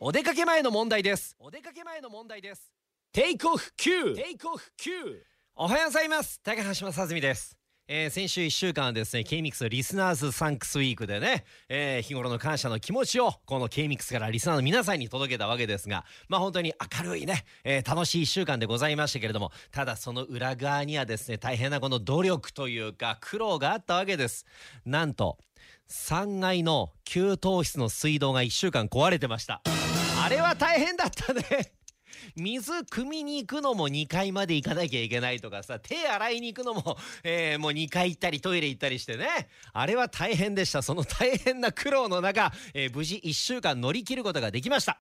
お出かけ前の問題です。お出かけ前の問題です。テイクオフ Q テイクオフ Q おはようございます。高橋正澄です。えー、先週1週間はですね K-MIX リスナーズサンクスウィークでね、えー、日頃の感謝の気持ちをこの K-MIX からリスナーの皆さんに届けたわけですがまあ本当に明るいね、えー、楽しい1週間でございましたけれどもただその裏側にはですね大変なこの努力というか苦労があったわけです。なんと3階の給湯室の水道が1週間壊れてましたあれは大変だったね。水汲みに行くのも2階まで行かなきゃいけないとかさ手洗いに行くのも、えー、もう2階行ったりトイレ行ったりしてね。あれは大変でした。その大変な苦労の中、えー、無事1週間乗り切ることができました。